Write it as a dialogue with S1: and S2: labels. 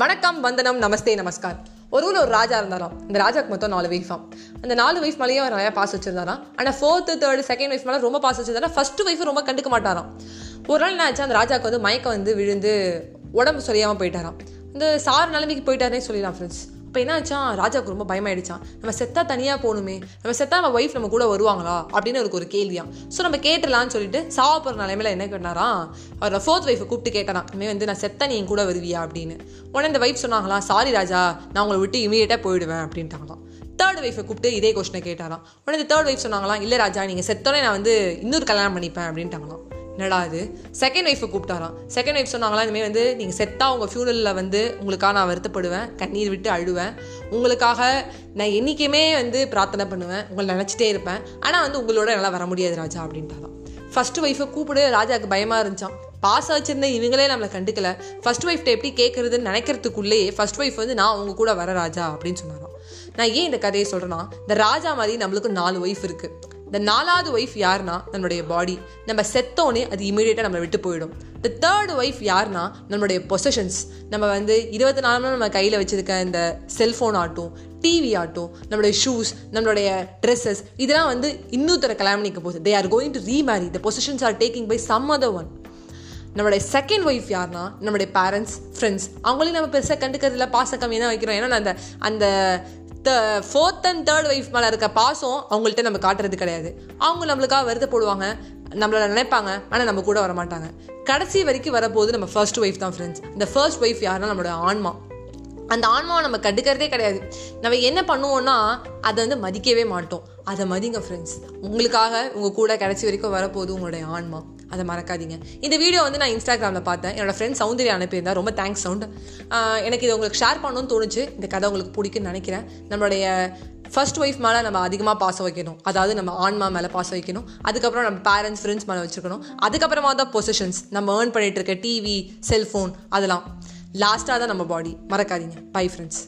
S1: வணக்கம் வந்தனம் நமஸ்தே நமஸ்கார். ஒரு ஊரில் ஒரு ராஜா இருந்தாராம். இந்த ராஜாக்கு மொத்தம் நாலு வைஃபாம் அந்த நாலு வைஃப் மேலேயும் அவர் நிறையா பாஸ் வச்சிருந்தாராம். ஆனால் ஃபோர்த்து தேர்டு செகண்ட் வைஃப் மேலே ரொம்ப பாஸ் வச்சிருந்தாரா ஃபர்ஸ்ட் வைஃப் ரொம்ப கண்டுக்க மாட்டாராம். ஒரு நாள் என்ன ஆச்சு அந்த ராஜாக்கு வந்து மயக்கம் வந்து விழுந்து உடம்பு சரியாமல் போயிட்டாராம். இந்த சார் நிலைமைக்கு போயிட்டாரே சொல்லிடலாம் ஃப்ரெண்ட்ஸ் அப்போ என்ன ஆச்சான் ராஜாவுக்கு ரொம்ப பயமாயிடுச்சான் நம்ம செத்தா தனியாக போகணுமே. நம்ம செத்தா நம்ம ஒய்ஃப் நம்ம கூட வருவாங்களா? அப்படின்னு அவருக்கு ஒரு கேள்வியா ஸோ நம்ம கேட்டுடலாம்னு சொல்லிட்டு சாவ போகிற நிலைமையில என்ன பண்ணாராம் அவரோட ஃபோர்த் ஒய்ஃபை கூப்பிட்டு கேட்டாராம். இனிமேல் வந்து நான் செத்த நீ என் கூட வருவியா? அப்படின்னு. உடனே இந்த ஒய்ஃப் சொன்னாங்களா சாரி ராஜா நான் உங்களை விட்டு இமீடியட்டாக போயிடுவேன் அப்படின்ட்டாங்களாம். தேர்ட் ஒய்ஃபை கூப்பிட்டு இதே கொஸ்டினை கேட்டாராம். உடனே இந்த தேர்ட் ஒய்ஃப் சொன்னாங்களாம் இல்லை ராஜா நீங்கள் செத்தோடனே நான் வந்து இன்னொரு கல்யாணம் பண்ணிப்பேன் அப்படின்ட்டாங்களாம். என்னடா அது செகண்ட் ஒய்ஃபை கூப்பிட்டாராம். செகண்ட் ஒய்ஃப் சொன்னாங்களா இனிமேல் வந்து நீங்கள் செட்டாக உங்கள் ஃபியூனலில் வந்து உங்களுக்காக நான் வருத்தப்படுவேன் கண்ணீர் விட்டு அழுவேன். உங்களுக்காக நான் என்றைக்குமே வந்து பிரார்த்தனை பண்ணுவேன் உங்களை நினச்சிட்டே இருப்பேன். ஆனால் வந்து உங்களோட என்னால் வர முடியாது ராஜா அப்படின்ட்டாராம். ஃபஸ்ட்டு ஒய்ஃபை கூப்பிடு ராஜாவுக்கு பயமாக இருந்துச்சான் பாஸ் வச்சிருந்த இவங்களே நம்மளை கண்டுக்கல. ஃபர்ஸ்ட் ஒய்ஃப்ட்ட எப்படி கேட்குறதுன்னு நினைக்கிறதுக்குள்ளேயே ஃபர்ஸ்ட் ஒய்ஃப் வந்து நான் உங்க கூட வர ராஜா அப்படின்னு சொன்னாராம். நான் ஏன் இந்த கதையை சொல்கிறேன்னா இந்த ராஜா மாதிரி நம்மளுக்கு நாலு ஒய்ஃப் இருக்குது இந்த நாலாவது ஒய்ஃப் யாருன்னா நம்மளுடைய பாடி நம்ம செத்தோன்னே அது இமீடியட்டாக நம்மளை விட்டு போயிடும். இந்த தேர்ட் ஒய்ஃப் யாருன்னா நம்மளுடைய பொசஷன்ஸ் நம்ம வந்து இருபத்தி நாலு மணி நம்ம கையில் வச்சுருக்க இந்த செல்ஃபோன் ஆட்டும் டிவி ஆட்டும் நம்மளுடைய ஷூஸ் நம்மளுடைய ட்ரெஸ்ஸஸ் இதெல்லாம் வந்து இன்னொருத்தர கல்யாணம் போகுது. They are going to remarry the positions are taking by some other one நம்மளுடைய செகண்ட் ஒய்ஃப் யார்னா நம்மளுடைய பேரண்ட்ஸ் ஃப்ரெண்ட்ஸ் அவங்களையும் நம்ம பெருசாக கண்டுக்கிறதுல பாச கம்மியாக தான் வைக்கிறோம். ஏன்னா அந்த அந்த the fourth and third wife மேலே இருக்க பாசம் அவங்கள்ட்ட நம்ம காட்டுறது கிடையாது. அவங்க நம்மளுக்காக வருத்தப்படுவாங்க நம்மளை நினைப்பாங்க ஆனால் நம்ம கூட வர மாட்டாங்க கடைசி வரைக்கும் வரப்போது நம்ம ஃபர்ஸ்ட் ஒய்ஃப் தான் ஃப்ரெண்ட்ஸ் இந்த ஃபர்ஸ்ட் ஒய்ஃப் யாருன்னா நம்மளோட ஆன்மா. அந்த ஆன்மாவை நம்ம கண்டுக்கிறதே கிடையாது. நம்ம என்ன பண்ணுவோம்னா அதை வந்து மதிக்கவே மாட்டோம். அதை மதிங்க ஃப்ரெண்ட்ஸ் உங்களுக்காக உங்கள் கூட கடைசி வரைக்கும் வரப்போகுது உங்களுடைய ஆன்மா. அதை மறக்காதீங்க. இந்த வீடியோ வந்து நான் இன்ஸ்டாகிராமில் பார்த்தேன். என்னோடய ஃப்ரெண்ட் சௌந்தர்யா அனுப்பியிருந்தா. ரொம்ப தேங்க்ஸ் சவுண்ட் எனக்கு இது உங்களுக்கு ஷேர் பண்ணணும்னு தோணுச்சு. இந்த கதை உங்களுக்கு பிடிக்குன்னு நினைக்கிறேன். நம்மளுடைய ஃபர்ஸ்ட் ஒய்ஃப் மேலே நம்ம அதிகமாக பாசம் வைக்கணும். அதாவது நம்ம ஆன்மா மேலே பாசம் வைக்கணும். அதுக்கப்புறம் நம்ம பேரண்ட்ஸ் ஃப்ரெண்ட்ஸ் மேலே வச்சுக்கணும். அதுக்கப்புறமா தான் பொசிஷன்ஸ் நம்ம ஏர்ன் பண்ணிட்டு இருக்க டிவி செல்ஃபோன் அதெல்லாம். லாஸ்ட்டாக தான் நம்ம பாடி மறக்காதீங்க. Bye friends